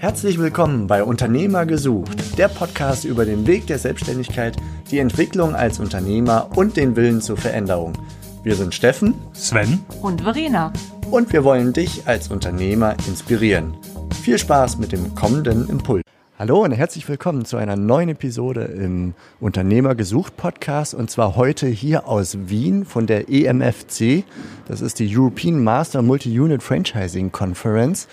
Herzlich willkommen bei Unternehmer gesucht, der Podcast über den Weg der Selbstständigkeit, die Entwicklung als Unternehmer und den Willen zur Veränderung. Wir sind Steffen, Sven und Verena. Und wir wollen dich als Unternehmer inspirieren. Viel Spaß mit dem kommenden Impuls. Hallo und herzlich willkommen zu einer neuen Episode im Unternehmer gesucht Podcast und zwar heute hier aus Wien von der EMFC. Das ist die European Master Multi-Unit Franchising Conference.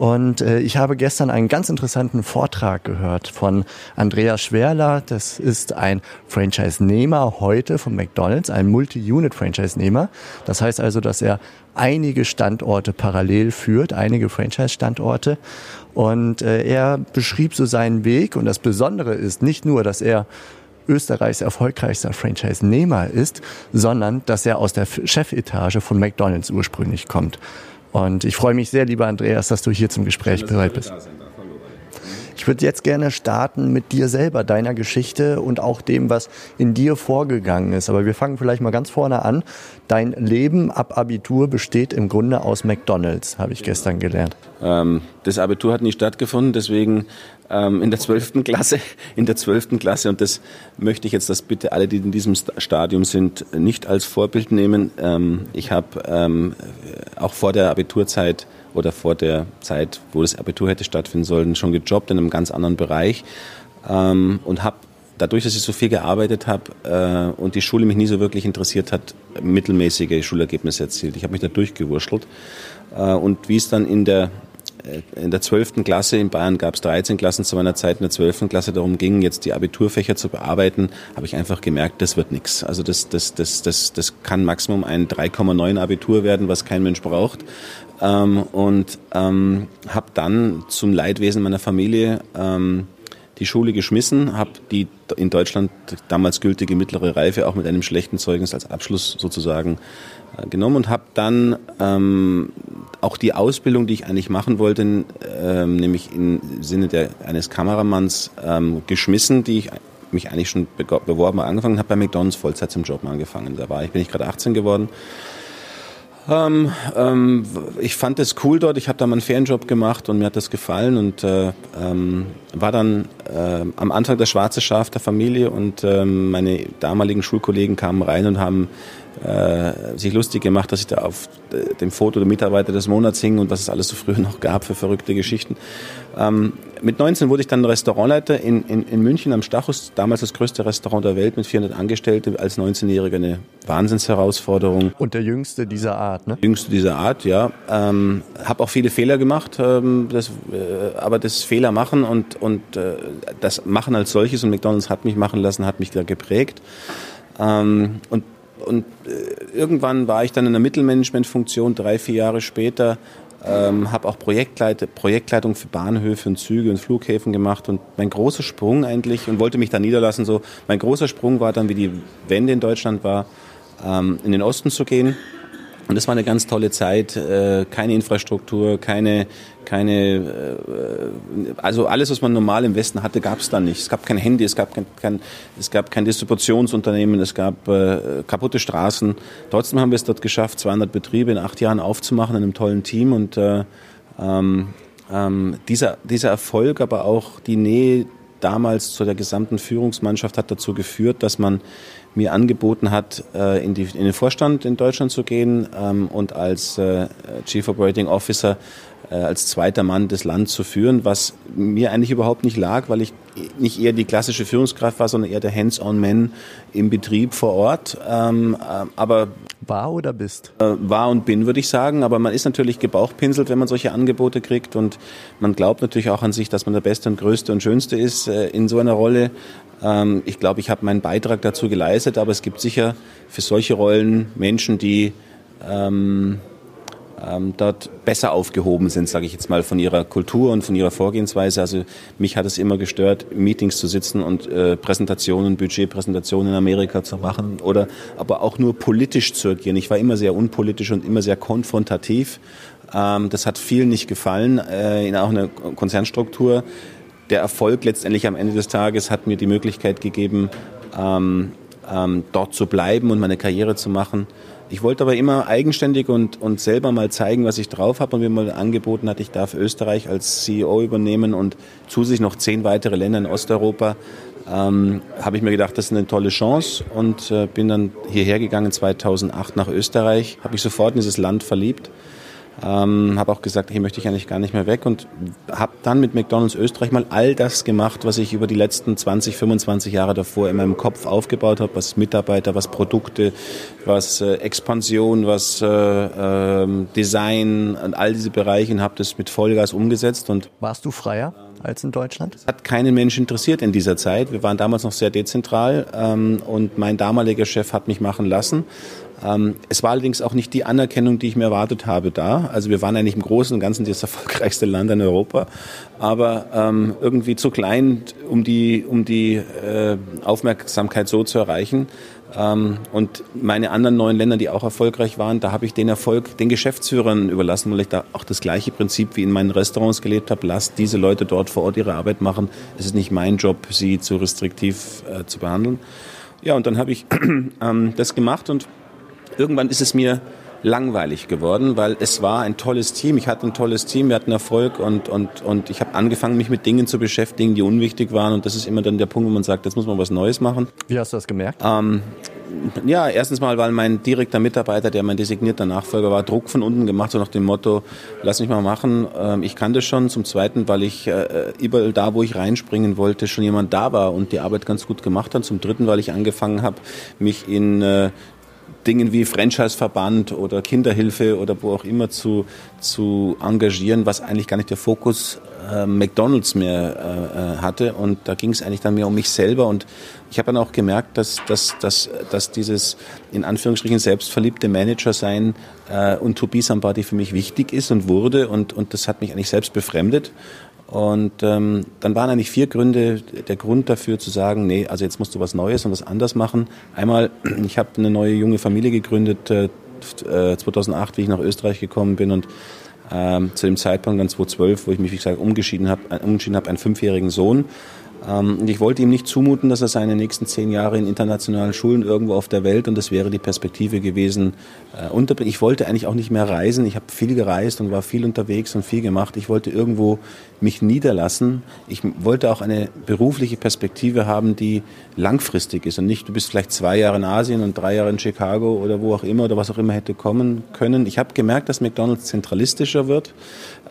Und äh, ich habe gestern einen ganz interessanten Vortrag gehört von Andreas Schwerler. Das ist ein Franchise-Nehmer heute von McDonald's, ein Multi-Unit-Franchise-Nehmer. Das heißt also, dass er einige Standorte parallel führt, einige Franchise-Standorte. Und äh, er beschrieb so seinen Weg. Und das Besondere ist nicht nur, dass er Österreichs erfolgreichster Franchise-Nehmer ist, sondern dass er aus der Chefetage von McDonald's ursprünglich kommt. Und ich freue mich sehr, lieber Andreas, dass du hier zum Gespräch bereit bist. Ich würde jetzt gerne starten mit dir selber, deiner Geschichte und auch dem, was in dir vorgegangen ist. Aber wir fangen vielleicht mal ganz vorne an. Dein Leben ab Abitur besteht im Grunde aus McDonalds, habe ich gestern gelernt. Ähm, das Abitur hat nie stattgefunden, deswegen ähm, in der zwölften Klasse, in der zwölften Klasse und das möchte ich jetzt, dass bitte alle, die in diesem Stadium sind, nicht als Vorbild nehmen. Ähm, ich habe ähm, auch vor der Abiturzeit oder vor der Zeit, wo das Abitur hätte stattfinden sollen, schon gejobbt in einem ganz anderen Bereich ähm, und habe dadurch, dass ich so viel gearbeitet habe äh, und die Schule mich nie so wirklich interessiert hat, mittelmäßige Schulergebnisse erzielt. Ich habe mich da durchgewurschtelt. Äh, und wie es dann in der in der 12. Klasse, in Bayern gab es 13 Klassen zu meiner Zeit, in der 12. Klasse darum ging, jetzt die Abiturfächer zu bearbeiten, habe ich einfach gemerkt, das wird nichts. Also das, das, das, das, das kann Maximum ein 3,9 Abitur werden, was kein Mensch braucht. Ähm, und ähm, habe dann zum Leidwesen meiner Familie ähm, die Schule geschmissen, habe die in Deutschland damals gültige mittlere Reife auch mit einem schlechten Zeugnis als Abschluss sozusagen äh, genommen und habe dann ähm, auch die Ausbildung, die ich eigentlich machen wollte, ähm, nämlich im Sinne der, eines Kameramanns ähm, geschmissen, die ich mich eigentlich schon beworben angefangen habe bei McDonald's Vollzeit zum Job angefangen. Da war ich bin ich gerade 18 geworden ähm, ähm, ich fand es cool dort. Ich habe da mal einen Ferienjob gemacht und mir hat das gefallen und äh, ähm, war dann äh, am Anfang das schwarze Schaf der Familie und äh, meine damaligen Schulkollegen kamen rein und haben äh, sich lustig gemacht, dass ich da auf äh, dem Foto der Mitarbeiter des Monats hing und was es alles so früher noch gab für verrückte Geschichten. Ähm, mit 19 wurde ich dann Restaurantleiter in, in, in München am Stachus, damals das größte Restaurant der Welt mit 400 Angestellten, als 19-Jähriger eine Wahnsinnsherausforderung. Und der jüngste dieser Art, ne? Jüngste dieser Art, ja. Ähm, habe auch viele Fehler gemacht, ähm, das, äh, aber das Fehler machen und, und äh, das Machen als solches und McDonalds hat mich machen lassen, hat mich da geprägt. Ähm, und und äh, irgendwann war ich dann in der Mittelmanagementfunktion, drei, vier Jahre später, ähm, habe auch Projektleit Projektleitung für Bahnhöfe und Züge und Flughäfen gemacht und mein großer Sprung eigentlich und wollte mich da niederlassen. So mein großer Sprung war dann, wie die Wende in Deutschland war, ähm, in den Osten zu gehen und das war eine ganz tolle Zeit. Äh, keine Infrastruktur, keine, keine, äh, also alles, was man normal im Westen hatte, gab es da nicht. Es gab kein Handy, es gab kein, kein, es gab kein Distributionsunternehmen, es gab äh, kaputte Straßen. Trotzdem haben wir es dort geschafft, 200 Betriebe in acht Jahren aufzumachen in einem tollen Team und äh, ähm, ähm, dieser, dieser Erfolg, aber auch die Nähe damals zu der gesamten Führungsmannschaft hat dazu geführt, dass man mir angeboten hat, äh, in, die, in den Vorstand in Deutschland zu gehen ähm, und als äh, Chief Operating Officer äh, als zweiter Mann das Land zu führen, was mir eigentlich überhaupt nicht lag, weil ich nicht eher die klassische Führungskraft war, sondern eher der Hands-on-Man im Betrieb vor Ort. Ähm, aber war oder bist? war und bin, würde ich sagen. Aber man ist natürlich gebauchpinselt, wenn man solche Angebote kriegt und man glaubt natürlich auch an sich, dass man der Beste und Größte und Schönste ist in so einer Rolle. Ähm, ich glaube, ich habe meinen Beitrag dazu geleistet, aber es gibt sicher für solche Rollen Menschen, die ähm, ähm, dort besser aufgehoben sind, sage ich jetzt mal, von ihrer Kultur und von ihrer Vorgehensweise. Also mich hat es immer gestört, Meetings zu sitzen und äh, Präsentationen, Budgetpräsentationen in Amerika zu machen oder aber auch nur politisch zu agieren. Ich war immer sehr unpolitisch und immer sehr konfrontativ. Ähm, das hat vielen nicht gefallen, äh, in auch einer Konzernstruktur der Erfolg letztendlich am Ende des Tages hat mir die Möglichkeit gegeben, ähm, ähm, dort zu bleiben und meine Karriere zu machen. ich wollte aber immer eigenständig und, und selber mal zeigen, was ich drauf habe und mir mal angeboten hat, ich darf Österreich als CEO übernehmen und zusätzlich noch zehn weitere Länder in Osteuropa. Ähm, habe ich mir gedacht, das ist eine tolle Chance und äh, bin dann hierher gegangen 2008 nach Österreich, habe mich sofort in dieses Land verliebt ähm, habe auch gesagt, hier möchte ich eigentlich gar nicht mehr weg und habe dann mit McDonald's Österreich mal all das gemacht, was ich über die letzten 20, 25 Jahre davor in meinem Kopf aufgebaut habe, was Mitarbeiter, was Produkte, was äh, Expansion, was äh, äh, Design und all diese Bereiche und habe das mit Vollgas umgesetzt. Und Warst du freier? als in Deutschland? Das hat keinen Mensch interessiert in dieser Zeit. Wir waren damals noch sehr dezentral ähm, und mein damaliger Chef hat mich machen lassen. Ähm, es war allerdings auch nicht die Anerkennung, die ich mir erwartet habe da. Also wir waren eigentlich im Großen und Ganzen das erfolgreichste Land in Europa, aber ähm, irgendwie zu klein, um die, um die äh, Aufmerksamkeit so zu erreichen. Ähm, und meine anderen neuen Länder, die auch erfolgreich waren, da habe ich den Erfolg den Geschäftsführern überlassen, weil ich da auch das gleiche Prinzip wie in meinen Restaurants gelebt habe. Lasst diese Leute dort vor Ort ihre Arbeit machen. Es ist nicht mein Job, sie zu restriktiv äh, zu behandeln. Ja, und dann habe ich ähm, das gemacht und irgendwann ist es mir langweilig geworden, weil es war ein tolles Team. Ich hatte ein tolles Team, wir hatten Erfolg und, und, und ich habe angefangen, mich mit Dingen zu beschäftigen, die unwichtig waren. Und das ist immer dann der Punkt, wo man sagt, jetzt muss man was Neues machen. Wie hast du das gemerkt? Ähm, ja, erstens mal, weil mein direkter Mitarbeiter, der mein designierter Nachfolger war, Druck von unten gemacht, so nach dem Motto, lass mich mal machen, ähm, ich kann das schon. Zum Zweiten, weil ich äh, überall da, wo ich reinspringen wollte, schon jemand da war und die Arbeit ganz gut gemacht hat. Zum Dritten, weil ich angefangen habe, mich in äh, Dingen wie Franchise-Verband oder Kinderhilfe oder wo auch immer zu, zu engagieren, was eigentlich gar nicht der Fokus äh, McDonalds mehr äh, äh hatte. Und da ging es eigentlich dann mehr um mich selber. Und ich habe dann auch gemerkt, dass, dass, dass, dass dieses in Anführungsstrichen selbstverliebte Manager sein äh, und To Be Somebody für mich wichtig ist und wurde. Und, und das hat mich eigentlich selbst befremdet. Und ähm, dann waren eigentlich vier Gründe, der Grund dafür zu sagen, nee, also jetzt musst du was Neues und was anders machen. Einmal, ich habe eine neue junge Familie gegründet, äh, 2008, wie ich nach Österreich gekommen bin und ähm, zu dem Zeitpunkt dann 2012, wo ich mich, wie gesagt, umgeschieden habe, äh, umgeschieden habe, einen fünfjährigen Sohn. Ähm, und ich wollte ihm nicht zumuten, dass er seine nächsten zehn Jahre in internationalen Schulen irgendwo auf der Welt und das wäre die Perspektive gewesen. Äh, ich wollte eigentlich auch nicht mehr reisen. Ich habe viel gereist und war viel unterwegs und viel gemacht. Ich wollte irgendwo mich niederlassen. Ich wollte auch eine berufliche Perspektive haben, die langfristig ist und nicht, du bist vielleicht zwei Jahre in Asien und drei Jahre in Chicago oder wo auch immer oder was auch immer hätte kommen können. Ich habe gemerkt, dass McDonald's zentralistischer wird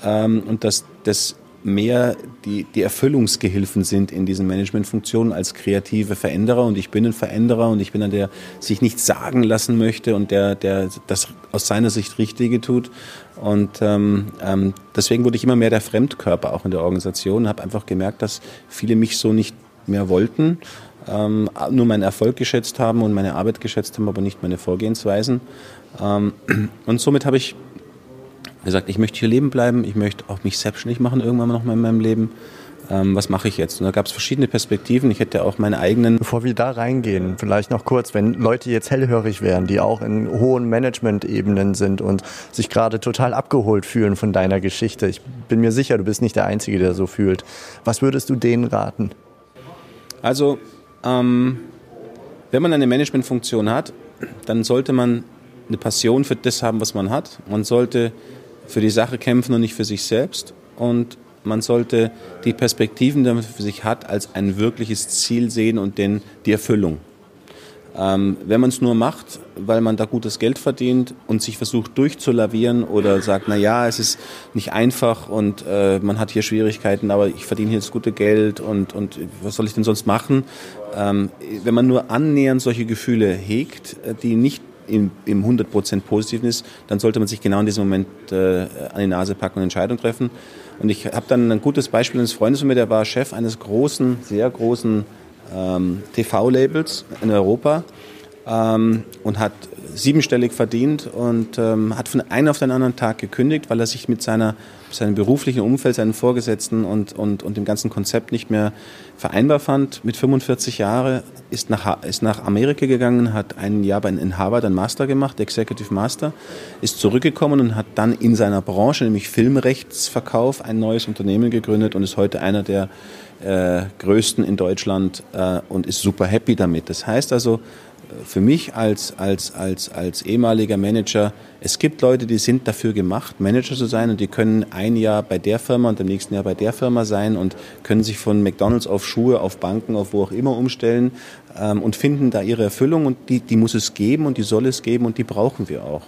ähm, und dass das mehr die, die Erfüllungsgehilfen sind in diesen Managementfunktionen als kreative Veränderer. Und ich bin ein Veränderer und ich bin einer, der sich nichts sagen lassen möchte und der, der das aus seiner Sicht Richtige tut. Und ähm, ähm, deswegen wurde ich immer mehr der Fremdkörper auch in der Organisation habe einfach gemerkt, dass viele mich so nicht mehr wollten, ähm, nur meinen Erfolg geschätzt haben und meine Arbeit geschätzt haben, aber nicht meine Vorgehensweisen. Ähm, und somit habe ich gesagt, ich möchte hier leben bleiben, ich möchte auch mich selbstständig machen irgendwann noch mal in meinem Leben. Ähm, was mache ich jetzt? Und da gab es verschiedene Perspektiven. Ich hätte auch meine eigenen. Bevor wir da reingehen, vielleicht noch kurz, wenn Leute jetzt hellhörig wären, die auch in hohen Management-Ebenen sind und sich gerade total abgeholt fühlen von deiner Geschichte. Ich bin mir sicher, du bist nicht der Einzige, der so fühlt. Was würdest du denen raten? Also, ähm, wenn man eine Managementfunktion hat, dann sollte man eine Passion für das haben, was man hat. Man sollte für die Sache kämpfen und nicht für sich selbst. Und man sollte die Perspektiven, die man für sich hat, als ein wirkliches Ziel sehen und den, die Erfüllung. Ähm, wenn man es nur macht, weil man da gutes Geld verdient und sich versucht durchzulavieren oder sagt, na ja, es ist nicht einfach und äh, man hat hier Schwierigkeiten, aber ich verdiene hier das gute Geld und, und was soll ich denn sonst machen? Ähm, wenn man nur annähernd solche Gefühle hegt, äh, die nicht im, im 100% Positiven ist, dann sollte man sich genau in diesem Moment äh, an die Nase packen und eine Entscheidung treffen. Und ich habe dann ein gutes Beispiel eines Freundes von mir, der war Chef eines großen, sehr großen ähm, TV-Labels in Europa ähm, und hat siebenstellig verdient und ähm, hat von einem auf den anderen Tag gekündigt, weil er sich mit seiner, seinem beruflichen Umfeld, seinen Vorgesetzten und, und, und dem ganzen Konzept nicht mehr vereinbar fand. Mit 45 Jahren ist nach, ist nach Amerika gegangen, hat ein Jahr bei, in Harvard einen Master gemacht, Executive Master, ist zurückgekommen und hat dann in seiner Branche, nämlich Filmrechtsverkauf, ein neues Unternehmen gegründet und ist heute einer der äh, größten in Deutschland äh, und ist super happy damit. Das heißt also, für mich als, als, als, als ehemaliger Manager, es gibt Leute, die sind dafür gemacht, Manager zu sein und die können ein Jahr bei der Firma und im nächsten Jahr bei der Firma sein und können sich von McDonalds auf Schuhe, auf Banken, auf wo auch immer umstellen ähm, und finden da ihre Erfüllung und die, die muss es geben und die soll es geben und die brauchen wir auch.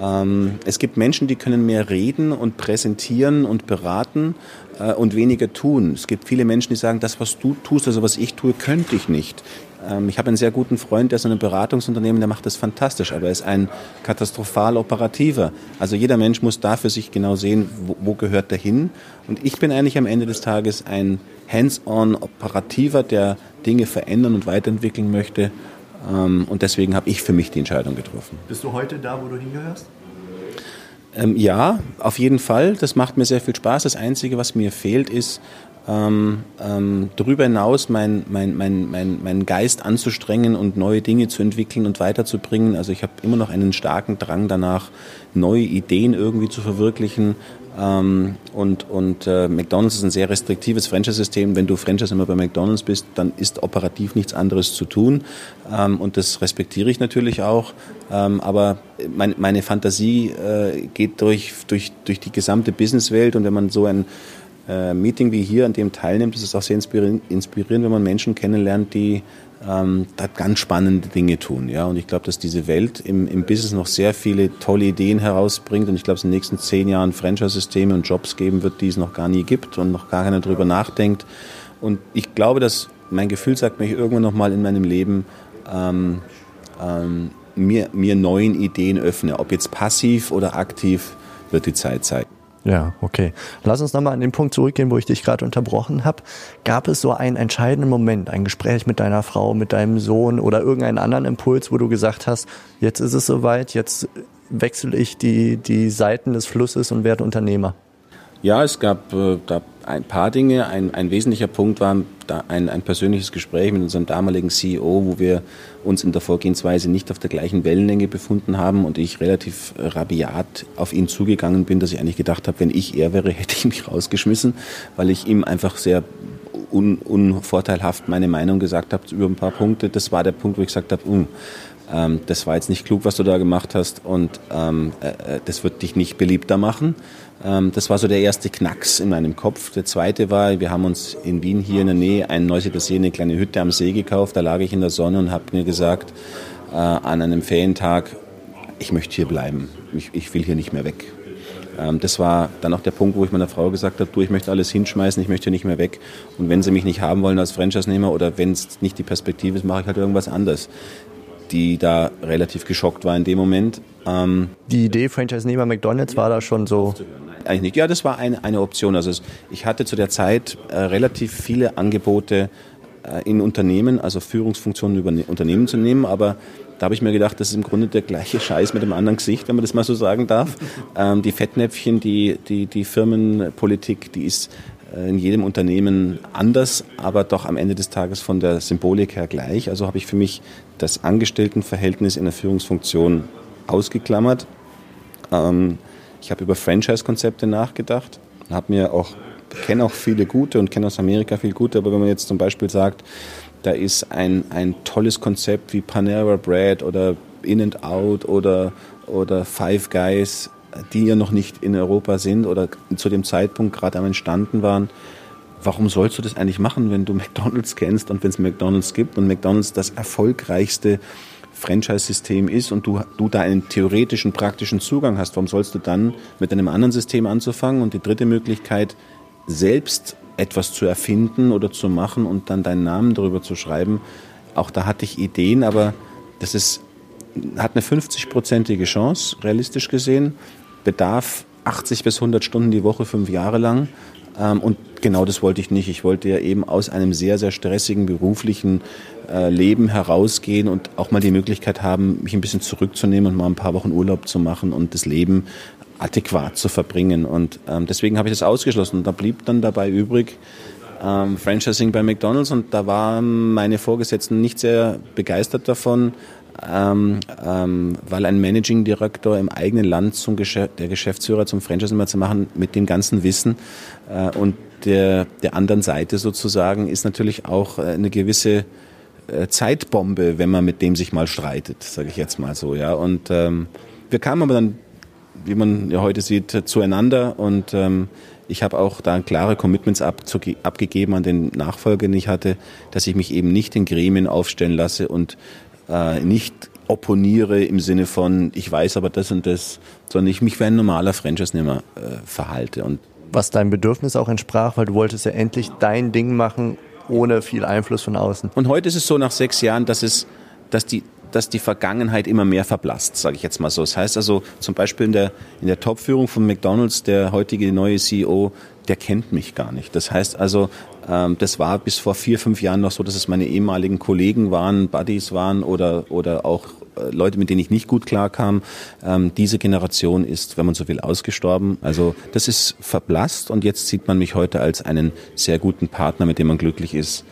Ähm, es gibt Menschen, die können mehr reden und präsentieren und beraten äh, und weniger tun. Es gibt viele Menschen, die sagen, das, was du tust, also was ich tue, könnte ich nicht. Ähm, ich habe einen sehr guten Freund, der ist in einem Beratungsunternehmen, der macht das fantastisch, aber er ist ein katastrophal operativer. Also jeder Mensch muss da für sich genau sehen, wo, wo gehört er hin. Und ich bin eigentlich am Ende des Tages ein hands-on operativer, der Dinge verändern und weiterentwickeln möchte ähm, und deswegen habe ich für mich die Entscheidung getroffen. Bist du heute da, wo du hingehörst? Ähm, ja, auf jeden Fall. Das macht mir sehr viel Spaß. Das Einzige, was mir fehlt, ist ähm, ähm, darüber hinaus meinen mein, mein, mein, mein Geist anzustrengen und neue Dinge zu entwickeln und weiterzubringen. Also ich habe immer noch einen starken Drang danach, neue Ideen irgendwie zu verwirklichen, ähm, und und äh, McDonald's ist ein sehr restriktives Franchise-System. Wenn du Franchise immer bei McDonald's bist, dann ist operativ nichts anderes zu tun. Ähm, und das respektiere ich natürlich auch. Ähm, aber mein, meine Fantasie äh, geht durch, durch, durch die gesamte Businesswelt. Und wenn man so ein äh, Meeting wie hier an dem teilnimmt, ist es auch sehr inspirierend, wenn man Menschen kennenlernt, die ähm, da ganz spannende Dinge tun. Ja? Und ich glaube, dass diese Welt im, im Business noch sehr viele tolle Ideen herausbringt. Und ich glaube, es in den nächsten zehn Jahren Franchise-Systeme und Jobs geben wird, die es noch gar nie gibt und noch gar keiner darüber nachdenkt. Und ich glaube, dass mein Gefühl sagt mir, irgendwann noch mal in meinem Leben ähm, ähm, mir, mir neuen Ideen öffne. Ob jetzt passiv oder aktiv, wird die Zeit zeigen. Ja, okay. Lass uns nochmal an den Punkt zurückgehen, wo ich dich gerade unterbrochen habe. Gab es so einen entscheidenden Moment, ein Gespräch mit deiner Frau, mit deinem Sohn oder irgendeinen anderen Impuls, wo du gesagt hast, jetzt ist es soweit, jetzt wechsle ich die, die Seiten des Flusses und werde Unternehmer? Ja, es gab äh, da ein paar Dinge. Ein, ein wesentlicher Punkt war ein, ein persönliches Gespräch mit unserem damaligen CEO, wo wir uns in der Vorgehensweise nicht auf der gleichen Wellenlänge befunden haben und ich relativ rabiat auf ihn zugegangen bin, dass ich eigentlich gedacht habe, wenn ich er wäre, hätte ich mich rausgeschmissen, weil ich ihm einfach sehr un, unvorteilhaft meine Meinung gesagt habe über ein paar Punkte. Das war der Punkt, wo ich gesagt habe, ähm, das war jetzt nicht klug, was du da gemacht hast und ähm, äh, äh das wird dich nicht beliebter machen. Ähm, das war so der erste Knacks in meinem Kopf. Der zweite war, wir haben uns in Wien hier in der Nähe ein Neusiedler See, eine kleine Hütte am See gekauft. Da lag ich in der Sonne und habe mir gesagt, äh, an einem Ferientag, ich möchte hier bleiben. Ich, ich will hier nicht mehr weg. Ähm, das war dann auch der Punkt, wo ich meiner Frau gesagt habe, du, ich möchte alles hinschmeißen, ich möchte hier nicht mehr weg. Und wenn sie mich nicht haben wollen als Franchise-Nehmer oder wenn es nicht die Perspektive ist, mache ich halt irgendwas anderes die da relativ geschockt war in dem Moment. Ähm, die Idee Franchise-Nehmer McDonalds war da schon so eigentlich nicht. Ja, das war eine, eine Option. Also ich hatte zu der Zeit äh, relativ viele Angebote äh, in Unternehmen, also Führungsfunktionen über Unternehmen zu nehmen, aber da habe ich mir gedacht, das ist im Grunde der gleiche Scheiß mit einem anderen Gesicht, wenn man das mal so sagen darf. Ähm, die Fettnäpfchen, die, die, die Firmenpolitik, die ist in jedem Unternehmen anders, aber doch am Ende des Tages von der Symbolik her gleich. Also habe ich für mich das Angestelltenverhältnis in der Führungsfunktion ausgeklammert. Ähm, ich habe über Franchise-Konzepte nachgedacht, habe mir auch kenne auch viele gute und kenne aus Amerika viel gute, aber wenn man jetzt zum Beispiel sagt, da ist ein, ein tolles Konzept wie Panera Bread oder In and Out oder, oder Five Guys, die ja noch nicht in Europa sind oder zu dem Zeitpunkt gerade am entstanden waren, warum sollst du das eigentlich machen, wenn du McDonald's kennst und wenn es McDonald's gibt und McDonald's das erfolgreichste Franchise-System ist und du, du da einen theoretischen, praktischen Zugang hast, warum sollst du dann mit einem anderen System anzufangen? Und die dritte Möglichkeit, selbst etwas zu erfinden oder zu machen und dann deinen Namen darüber zu schreiben. Auch da hatte ich Ideen, aber das ist, hat eine 50-prozentige Chance, realistisch gesehen, bedarf 80 bis 100 Stunden die Woche, fünf Jahre lang. Ähm, und genau das wollte ich nicht. Ich wollte ja eben aus einem sehr, sehr stressigen beruflichen äh, Leben herausgehen und auch mal die Möglichkeit haben, mich ein bisschen zurückzunehmen und mal ein paar Wochen Urlaub zu machen und das Leben adäquat zu verbringen. Und ähm, deswegen habe ich das ausgeschlossen. Und da blieb dann dabei übrig ähm, Franchising bei McDonald's und da waren meine Vorgesetzten nicht sehr begeistert davon, ähm, ähm, weil ein Managing Director im eigenen Land zum Geschäft, der Geschäftsführer zum Franchising zu machen mit dem ganzen Wissen äh, und der, der anderen Seite sozusagen ist natürlich auch äh, eine gewisse äh, Zeitbombe, wenn man mit dem sich mal streitet, sage ich jetzt mal so, ja. Und ähm, wir kamen aber dann, wie man ja heute sieht, zueinander und ähm, ich habe auch da klare Commitments abgegeben an den Nachfolger, den ich hatte, dass ich mich eben nicht in Gremien aufstellen lasse und äh, nicht opponiere im Sinne von, ich weiß aber das und das, sondern ich mich wie ein normaler Franchise-Nehmer äh, verhalte. Und Was deinem Bedürfnis auch entsprach, weil du wolltest ja endlich dein Ding machen, ohne viel Einfluss von außen. Und heute ist es so nach sechs Jahren, dass es, dass die, dass die Vergangenheit immer mehr verblasst, sage ich jetzt mal so. Das heißt also zum Beispiel in der, in der Top-Führung von McDonald's, der heutige neue CEO, der kennt mich gar nicht. Das heißt also, das war bis vor vier, fünf Jahren noch so, dass es meine ehemaligen Kollegen waren, Buddies waren oder, oder auch äh, Leute, mit denen ich nicht gut klarkam. Ähm, diese Generation ist, wenn man so will, ausgestorben. Also das ist verblasst und jetzt sieht man mich heute als einen sehr guten Partner, mit dem man glücklich ist,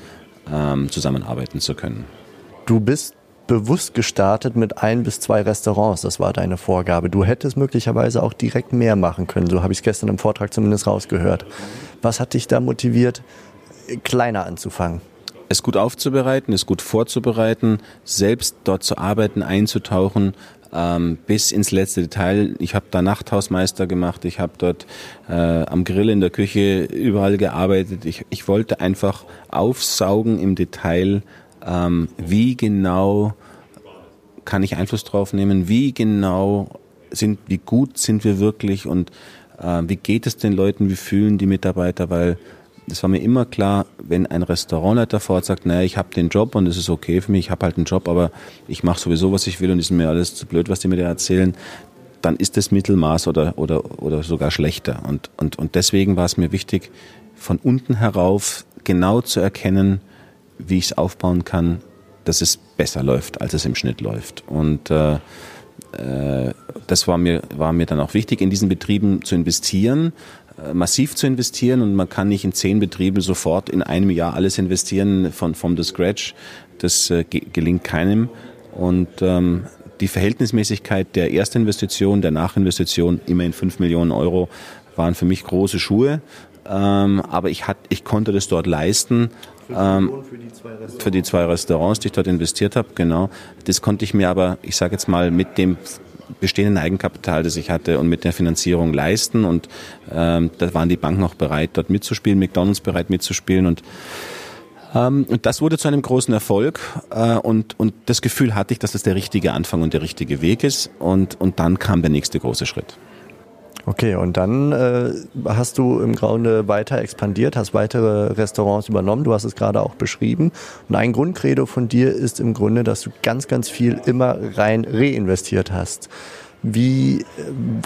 ähm, zusammenarbeiten zu können. Du bist bewusst gestartet mit ein bis zwei Restaurants. Das war deine Vorgabe. Du hättest möglicherweise auch direkt mehr machen können. So habe ich es gestern im Vortrag zumindest rausgehört. Was hat dich da motiviert, kleiner anzufangen? Es gut aufzubereiten, es gut vorzubereiten, selbst dort zu arbeiten, einzutauchen, ähm, bis ins letzte Detail. Ich habe da Nachthausmeister gemacht, ich habe dort äh, am Grill in der Küche überall gearbeitet. Ich, ich wollte einfach aufsaugen im Detail, ähm, wie genau kann ich Einfluss drauf nehmen, wie genau sind, wie gut sind wir wirklich und äh, wie geht es den Leuten, wie fühlen die Mitarbeiter, weil es war mir immer klar, wenn ein Restaurantleiter fort sagt, naja, ich habe den Job und es ist okay für mich, ich habe halt einen Job, aber ich mache sowieso, was ich will und ist mir alles zu blöd, was die mir da erzählen, dann ist das Mittelmaß oder, oder, oder sogar schlechter. Und, und, und deswegen war es mir wichtig, von unten herauf genau zu erkennen, wie ich es aufbauen kann, dass es besser läuft, als es im Schnitt läuft. Und äh, äh, das war mir, war mir dann auch wichtig, in diesen Betrieben zu investieren, massiv zu investieren. Und man kann nicht in zehn Betriebe sofort in einem Jahr alles investieren von from the scratch. Das äh, gelingt keinem. Und ähm, die Verhältnismäßigkeit der Erstinvestition, der Nachinvestition, immerhin fünf Millionen Euro, waren für mich große Schuhe. Ähm, aber ich, hat, ich konnte das dort leisten ähm, für, die für die zwei Restaurants, die ich dort investiert habe, genau. Das konnte ich mir aber, ich sage jetzt mal, mit dem bestehenden Eigenkapital, das ich hatte und mit der Finanzierung leisten. Und ähm, da waren die Banken auch bereit, dort mitzuspielen, McDonalds bereit mitzuspielen und ähm, und das wurde zu einem großen Erfolg äh, und, und das Gefühl hatte ich, dass das der richtige Anfang und der richtige Weg ist. Und, und dann kam der nächste große Schritt. Okay, und dann äh, hast du im Grunde weiter expandiert, hast weitere Restaurants übernommen, du hast es gerade auch beschrieben. Und ein Grundcredo von dir ist im Grunde, dass du ganz, ganz viel immer rein reinvestiert hast. Wie äh,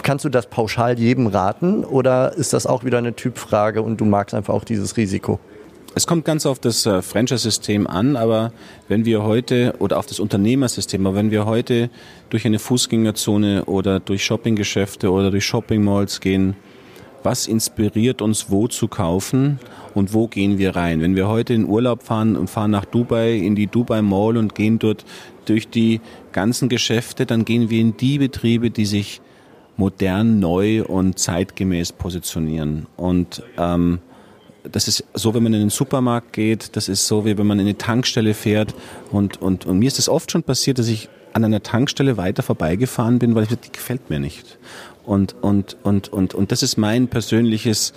kannst du das pauschal jedem raten oder ist das auch wieder eine Typfrage und du magst einfach auch dieses Risiko? Es kommt ganz auf das äh, Franchise-System an, aber wenn wir heute, oder auf das Unternehmersystem, aber wenn wir heute durch eine Fußgängerzone oder durch Shoppinggeschäfte oder durch Shoppingmalls gehen, was inspiriert uns, wo zu kaufen und wo gehen wir rein? Wenn wir heute in Urlaub fahren und fahren nach Dubai, in die Dubai Mall und gehen dort durch die ganzen Geschäfte, dann gehen wir in die Betriebe, die sich modern, neu und zeitgemäß positionieren. Und ähm, das ist so, wenn man in den Supermarkt geht, das ist so, wie wenn man in eine Tankstelle fährt. Und, und, und mir ist es oft schon passiert, dass ich an einer Tankstelle weiter vorbeigefahren bin, weil ich dachte, die gefällt mir nicht. Und, und, und, und, und das ist mein persönliches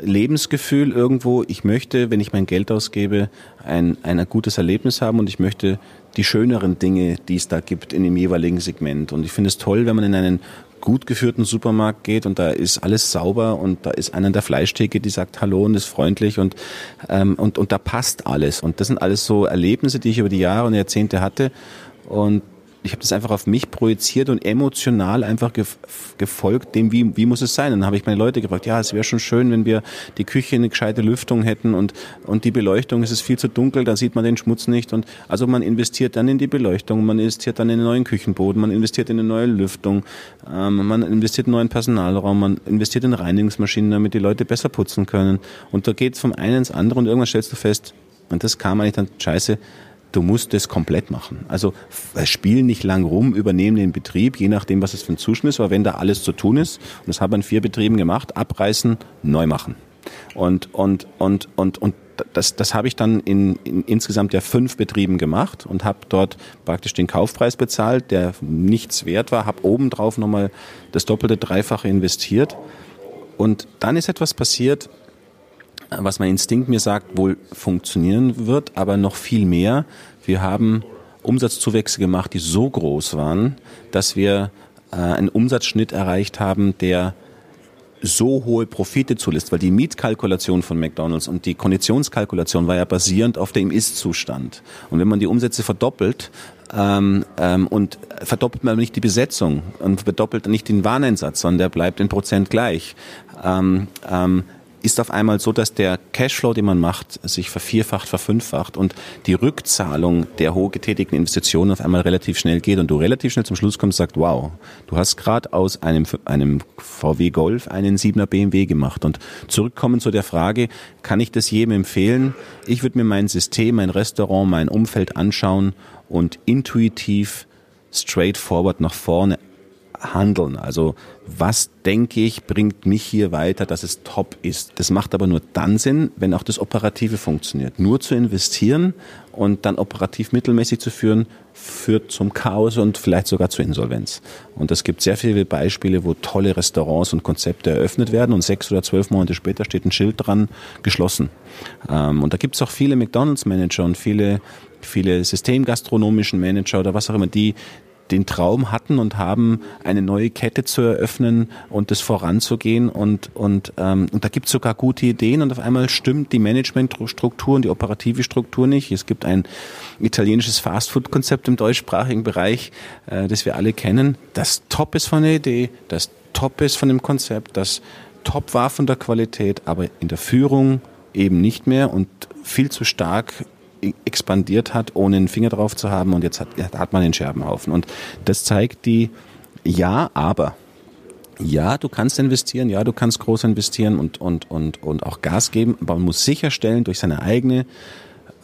Lebensgefühl irgendwo. Ich möchte, wenn ich mein Geld ausgebe, ein, ein gutes Erlebnis haben und ich möchte die schöneren Dinge, die es da gibt in dem jeweiligen Segment. Und ich finde es toll, wenn man in einen gut geführten Supermarkt geht und da ist alles sauber und da ist einer der Fleischtheke, die sagt Hallo und ist freundlich und, ähm, und, und da passt alles. Und das sind alles so Erlebnisse, die ich über die Jahre und Jahrzehnte hatte. Und ich habe das einfach auf mich projiziert und emotional einfach gefolgt dem, wie, wie muss es sein. dann habe ich meine Leute gefragt, ja, es wäre schon schön, wenn wir die Küche eine gescheite Lüftung hätten und, und die Beleuchtung, es ist viel zu dunkel, da sieht man den Schmutz nicht. Und also man investiert dann in die Beleuchtung, man investiert dann in einen neuen Küchenboden, man investiert in eine neue Lüftung, ähm, man investiert in einen neuen Personalraum, man investiert in Reinigungsmaschinen, damit die Leute besser putzen können. Und da geht es vom einen ins andere und irgendwann stellst du fest, und das kam eigentlich dann scheiße, du musst es komplett machen. Also spiel nicht lang rum, übernehmen den Betrieb, je nachdem, was es für ein Zuschnitt ist, aber wenn da alles zu tun ist, und das haben wir in vier Betrieben gemacht, abreißen, neu machen. Und, und, und, und, und das, das habe ich dann in, in insgesamt ja fünf Betrieben gemacht und habe dort praktisch den Kaufpreis bezahlt, der nichts wert war, habe obendrauf nochmal das doppelte, dreifache investiert. Und dann ist etwas passiert, was mein Instinkt mir sagt, wohl funktionieren wird, aber noch viel mehr. Wir haben Umsatzzuwächse gemacht, die so groß waren, dass wir äh, einen Umsatzschnitt erreicht haben, der so hohe Profite zulässt, weil die Mietkalkulation von McDonald's und die Konditionskalkulation war ja basierend auf dem Ist-Zustand. Und wenn man die Umsätze verdoppelt ähm, ähm, und verdoppelt man nicht die Besetzung und verdoppelt nicht den Wareneinsatz, sondern der bleibt in Prozent gleich, ähm, ähm, ist auf einmal so, dass der Cashflow, den man macht, sich vervierfacht, verfünffacht und die Rückzahlung der hoch getätigten Investitionen auf einmal relativ schnell geht und du relativ schnell zum Schluss kommst und sagst, wow, du hast gerade aus einem, einem VW Golf einen 7er BMW gemacht und zurückkommen zu der Frage, kann ich das jedem empfehlen? Ich würde mir mein System, mein Restaurant, mein Umfeld anschauen und intuitiv straightforward nach vorne handeln. Also was denke ich, bringt mich hier weiter, dass es top ist. Das macht aber nur dann Sinn, wenn auch das Operative funktioniert. Nur zu investieren und dann operativ mittelmäßig zu führen, führt zum Chaos und vielleicht sogar zur Insolvenz. Und es gibt sehr viele Beispiele, wo tolle Restaurants und Konzepte eröffnet werden und sechs oder zwölf Monate später steht ein Schild dran, geschlossen. Ähm, und da gibt es auch viele McDonalds-Manager und viele viele systemgastronomischen Manager oder was auch immer, die, den Traum hatten und haben, eine neue Kette zu eröffnen und das voranzugehen. Und, und, ähm, und da gibt es sogar gute Ideen und auf einmal stimmt die Managementstruktur und die operative Struktur nicht. Es gibt ein italienisches Fastfood-Konzept im deutschsprachigen Bereich, äh, das wir alle kennen, das top ist von der Idee, das top ist von dem Konzept, das top war von der Qualität, aber in der Führung eben nicht mehr und viel zu stark expandiert hat, ohne einen Finger drauf zu haben und jetzt hat, hat man den Scherbenhaufen. Und das zeigt die, ja, aber. Ja, du kannst investieren, ja, du kannst groß investieren und, und, und, und auch Gas geben, aber man muss sicherstellen durch seine eigene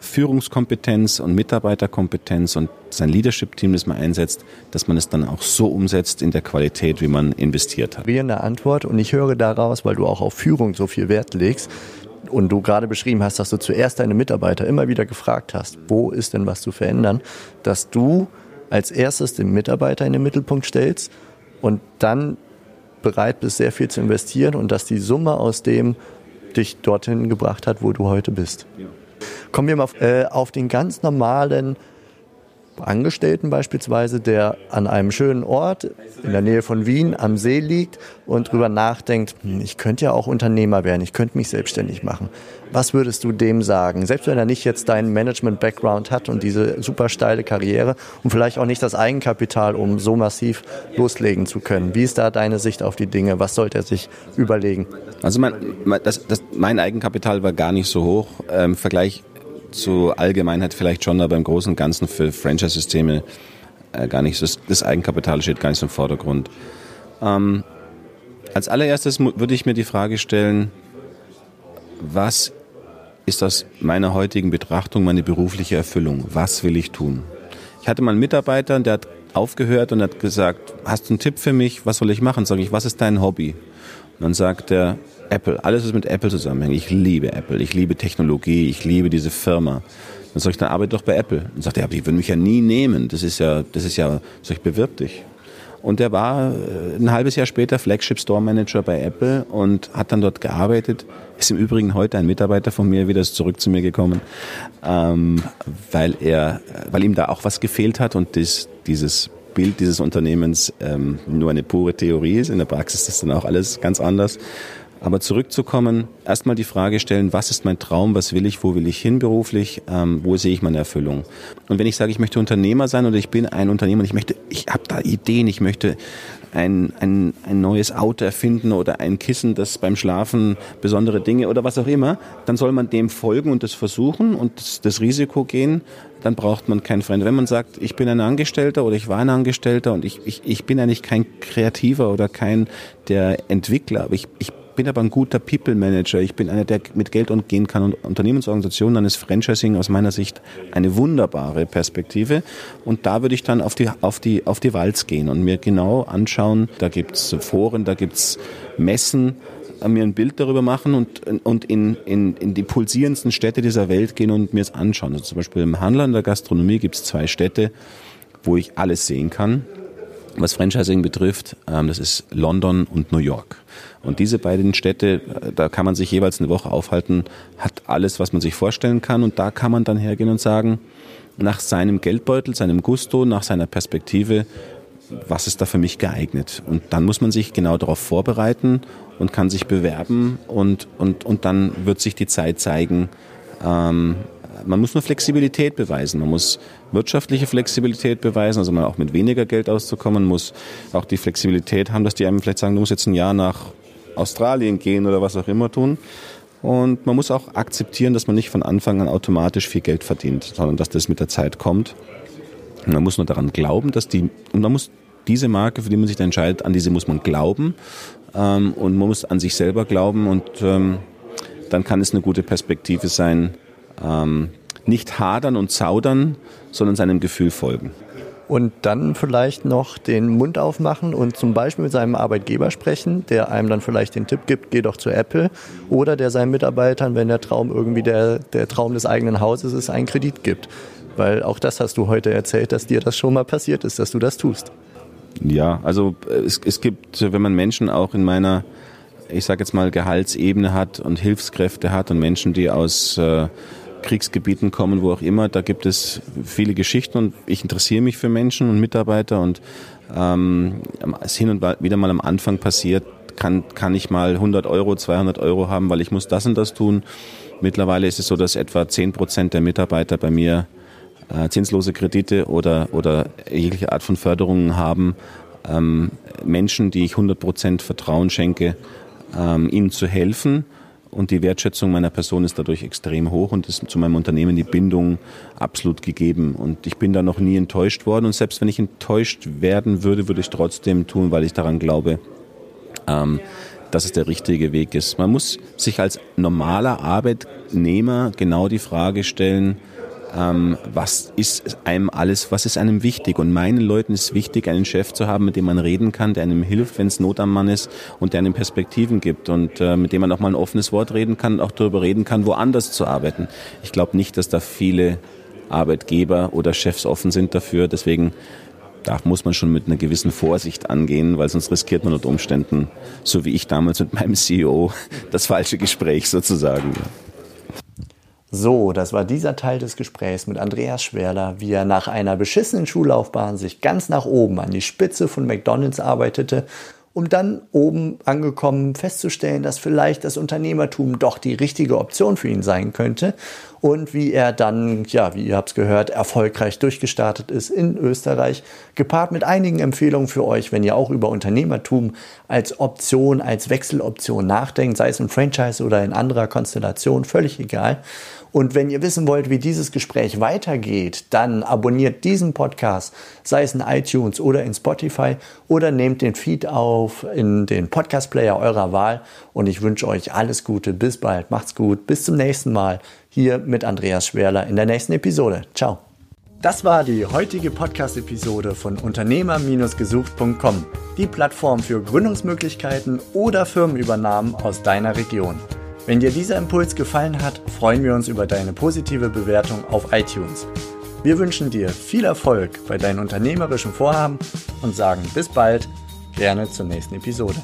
Führungskompetenz und Mitarbeiterkompetenz und sein Leadership-Team, das man einsetzt, dass man es dann auch so umsetzt in der Qualität, wie man investiert hat. Eine Antwort und ich höre daraus, weil du auch auf Führung so viel Wert legst, und du gerade beschrieben hast, dass du zuerst deine Mitarbeiter immer wieder gefragt hast, wo ist denn was zu verändern, dass du als erstes den Mitarbeiter in den Mittelpunkt stellst und dann bereit bist, sehr viel zu investieren und dass die Summe aus dem dich dorthin gebracht hat, wo du heute bist. Ja. Kommen wir mal auf, äh, auf den ganz normalen Angestellten beispielsweise, der an einem schönen Ort in der Nähe von Wien am See liegt und drüber nachdenkt, hm, ich könnte ja auch Unternehmer werden, ich könnte mich selbstständig machen. Was würdest du dem sagen? Selbst wenn er nicht jetzt deinen Management-Background hat und diese super steile Karriere und vielleicht auch nicht das Eigenkapital, um so massiv loslegen zu können. Wie ist da deine Sicht auf die Dinge? Was sollte er sich überlegen? Also mein, das, das, mein Eigenkapital war gar nicht so hoch. Im Vergleich zur Allgemeinheit vielleicht schon, aber im Großen und Ganzen für Franchise-Systeme äh, gar nicht. Das, das, Eigenkapital steht gar nicht im Vordergrund. Ähm, als allererstes würde ich mir die Frage stellen, was ist aus meiner heutigen Betrachtung meine berufliche Erfüllung? Was will ich tun? Ich hatte mal einen Mitarbeiter, der hat aufgehört und hat gesagt, hast du einen Tipp für mich? Was soll ich machen? Sag ich, was ist dein Hobby? Und dann sagt er, Apple, alles was mit Apple zusammenhängt. Ich liebe Apple, ich liebe Technologie, ich liebe diese Firma. Dann sag ich, dann arbeite doch bei Apple. Und sagt er, ja, die würden mich ja nie nehmen. Das ist ja, das ist ja, sag ich, bewirb dich. Und der war äh, ein halbes Jahr später Flagship Store Manager bei Apple und hat dann dort gearbeitet. Ist im Übrigen heute ein Mitarbeiter von mir wieder zurück zu mir gekommen, ähm, weil er, weil ihm da auch was gefehlt hat und das, dieses Bild dieses Unternehmens ähm, nur eine pure Theorie ist. In der Praxis ist dann auch alles ganz anders. Aber zurückzukommen, erstmal die Frage stellen, was ist mein Traum, was will ich, wo will ich hin beruflich, ähm, wo sehe ich meine Erfüllung? Und wenn ich sage, ich möchte Unternehmer sein oder ich bin ein Unternehmer und ich möchte, ich habe da Ideen, ich möchte ein, ein, ein neues Auto erfinden oder ein Kissen, das beim Schlafen besondere Dinge oder was auch immer, dann soll man dem folgen und das versuchen und das, das Risiko gehen, dann braucht man keinen Freund. Wenn man sagt, ich bin ein Angestellter oder ich war ein Angestellter und ich, ich, ich bin eigentlich kein Kreativer oder kein der Entwickler, aber ich, ich bin aber ein guter People Manager. Ich bin einer, der mit Geld umgehen kann und Unternehmensorganisationen, dann ist Franchising aus meiner Sicht eine wunderbare Perspektive. Und da würde ich dann auf die, auf die, auf die Walz gehen und mir genau anschauen, da gibt's Foren, da gibt's Messen, äh, mir ein Bild darüber machen und, und in, in, in die pulsierendsten Städte dieser Welt gehen und mir es anschauen. Also zum Beispiel im Handel in der Gastronomie gibt es zwei Städte, wo ich alles sehen kann. Was Franchising betrifft, ähm, das ist London und New York. Und diese beiden Städte, äh, da kann man sich jeweils eine Woche aufhalten, hat alles, was man sich vorstellen kann. Und da kann man dann hergehen und sagen, nach seinem Geldbeutel, seinem Gusto, nach seiner Perspektive, was ist da für mich geeignet? Und dann muss man sich genau darauf vorbereiten und kann sich bewerben und, und, und dann wird sich die Zeit zeigen, ähm, man muss nur Flexibilität beweisen. Man muss wirtschaftliche Flexibilität beweisen, also mal auch mit weniger Geld auszukommen, muss auch die Flexibilität haben, dass die einem vielleicht sagen, du musst jetzt ein Jahr nach Australien gehen oder was auch immer tun. Und man muss auch akzeptieren, dass man nicht von Anfang an automatisch viel Geld verdient, sondern dass das mit der Zeit kommt. Und man muss nur daran glauben, dass die, und man muss diese Marke, für die man sich entscheidet, an diese muss man glauben. Ähm, und man muss an sich selber glauben und ähm, dann kann es eine gute Perspektive sein, ähm, nicht hadern und zaudern, sondern seinem Gefühl folgen. Und dann vielleicht noch den Mund aufmachen und zum Beispiel mit seinem Arbeitgeber sprechen, der einem dann vielleicht den Tipp gibt, geh doch zu Apple. Oder der seinen Mitarbeitern, wenn der Traum irgendwie der, der Traum des eigenen Hauses ist, einen Kredit gibt. Weil auch das hast du heute erzählt, dass dir das schon mal passiert ist, dass du das tust. Ja, also es, es gibt, wenn man Menschen auch in meiner, ich sage jetzt mal, Gehaltsebene hat und Hilfskräfte hat und Menschen, die aus äh, Kriegsgebieten kommen, wo auch immer. Da gibt es viele Geschichten und ich interessiere mich für Menschen und Mitarbeiter und ähm, es hin und wieder mal am Anfang passiert, kann, kann ich mal 100 Euro, 200 Euro haben, weil ich muss das und das tun. Mittlerweile ist es so, dass etwa 10 Prozent der Mitarbeiter bei mir äh, zinslose Kredite oder, oder jegliche Art von Förderungen haben. Ähm, Menschen, die ich 100 Prozent Vertrauen schenke, ähm, ihnen zu helfen und die Wertschätzung meiner Person ist dadurch extrem hoch und ist zu meinem Unternehmen die Bindung absolut gegeben. Und ich bin da noch nie enttäuscht worden und selbst wenn ich enttäuscht werden würde, würde ich trotzdem tun, weil ich daran glaube, ähm, dass es der richtige Weg ist. Man muss sich als normaler Arbeitnehmer genau die Frage stellen, ähm, was ist einem alles, was ist einem wichtig? Und meinen Leuten ist wichtig, einen Chef zu haben, mit dem man reden kann, der einem hilft, wenn es Not am Mann ist und der einem Perspektiven gibt und äh, mit dem man auch mal ein offenes Wort reden kann und auch darüber reden kann, woanders zu arbeiten. Ich glaube nicht, dass da viele Arbeitgeber oder Chefs offen sind dafür. Deswegen da muss man schon mit einer gewissen Vorsicht angehen, weil sonst riskiert man unter Umständen, so wie ich damals mit meinem CEO, das falsche Gespräch sozusagen. So, das war dieser Teil des Gesprächs mit Andreas Schwerler, wie er nach einer beschissenen Schullaufbahn sich ganz nach oben an die Spitze von McDonald's arbeitete, um dann oben angekommen festzustellen, dass vielleicht das Unternehmertum doch die richtige Option für ihn sein könnte und wie er dann, ja, wie ihr habt es gehört, erfolgreich durchgestartet ist in Österreich, gepaart mit einigen Empfehlungen für euch, wenn ihr auch über Unternehmertum als Option, als Wechseloption nachdenkt, sei es im Franchise oder in anderer Konstellation, völlig egal. Und wenn ihr wissen wollt, wie dieses Gespräch weitergeht, dann abonniert diesen Podcast, sei es in iTunes oder in Spotify oder nehmt den Feed auf in den Podcast-Player eurer Wahl. Und ich wünsche euch alles Gute. Bis bald. Macht's gut. Bis zum nächsten Mal hier mit Andreas Schwerler in der nächsten Episode. Ciao. Das war die heutige Podcast-Episode von Unternehmer-gesucht.com, die Plattform für Gründungsmöglichkeiten oder Firmenübernahmen aus deiner Region. Wenn dir dieser Impuls gefallen hat, freuen wir uns über deine positive Bewertung auf iTunes. Wir wünschen dir viel Erfolg bei deinen unternehmerischen Vorhaben und sagen bis bald, gerne zur nächsten Episode.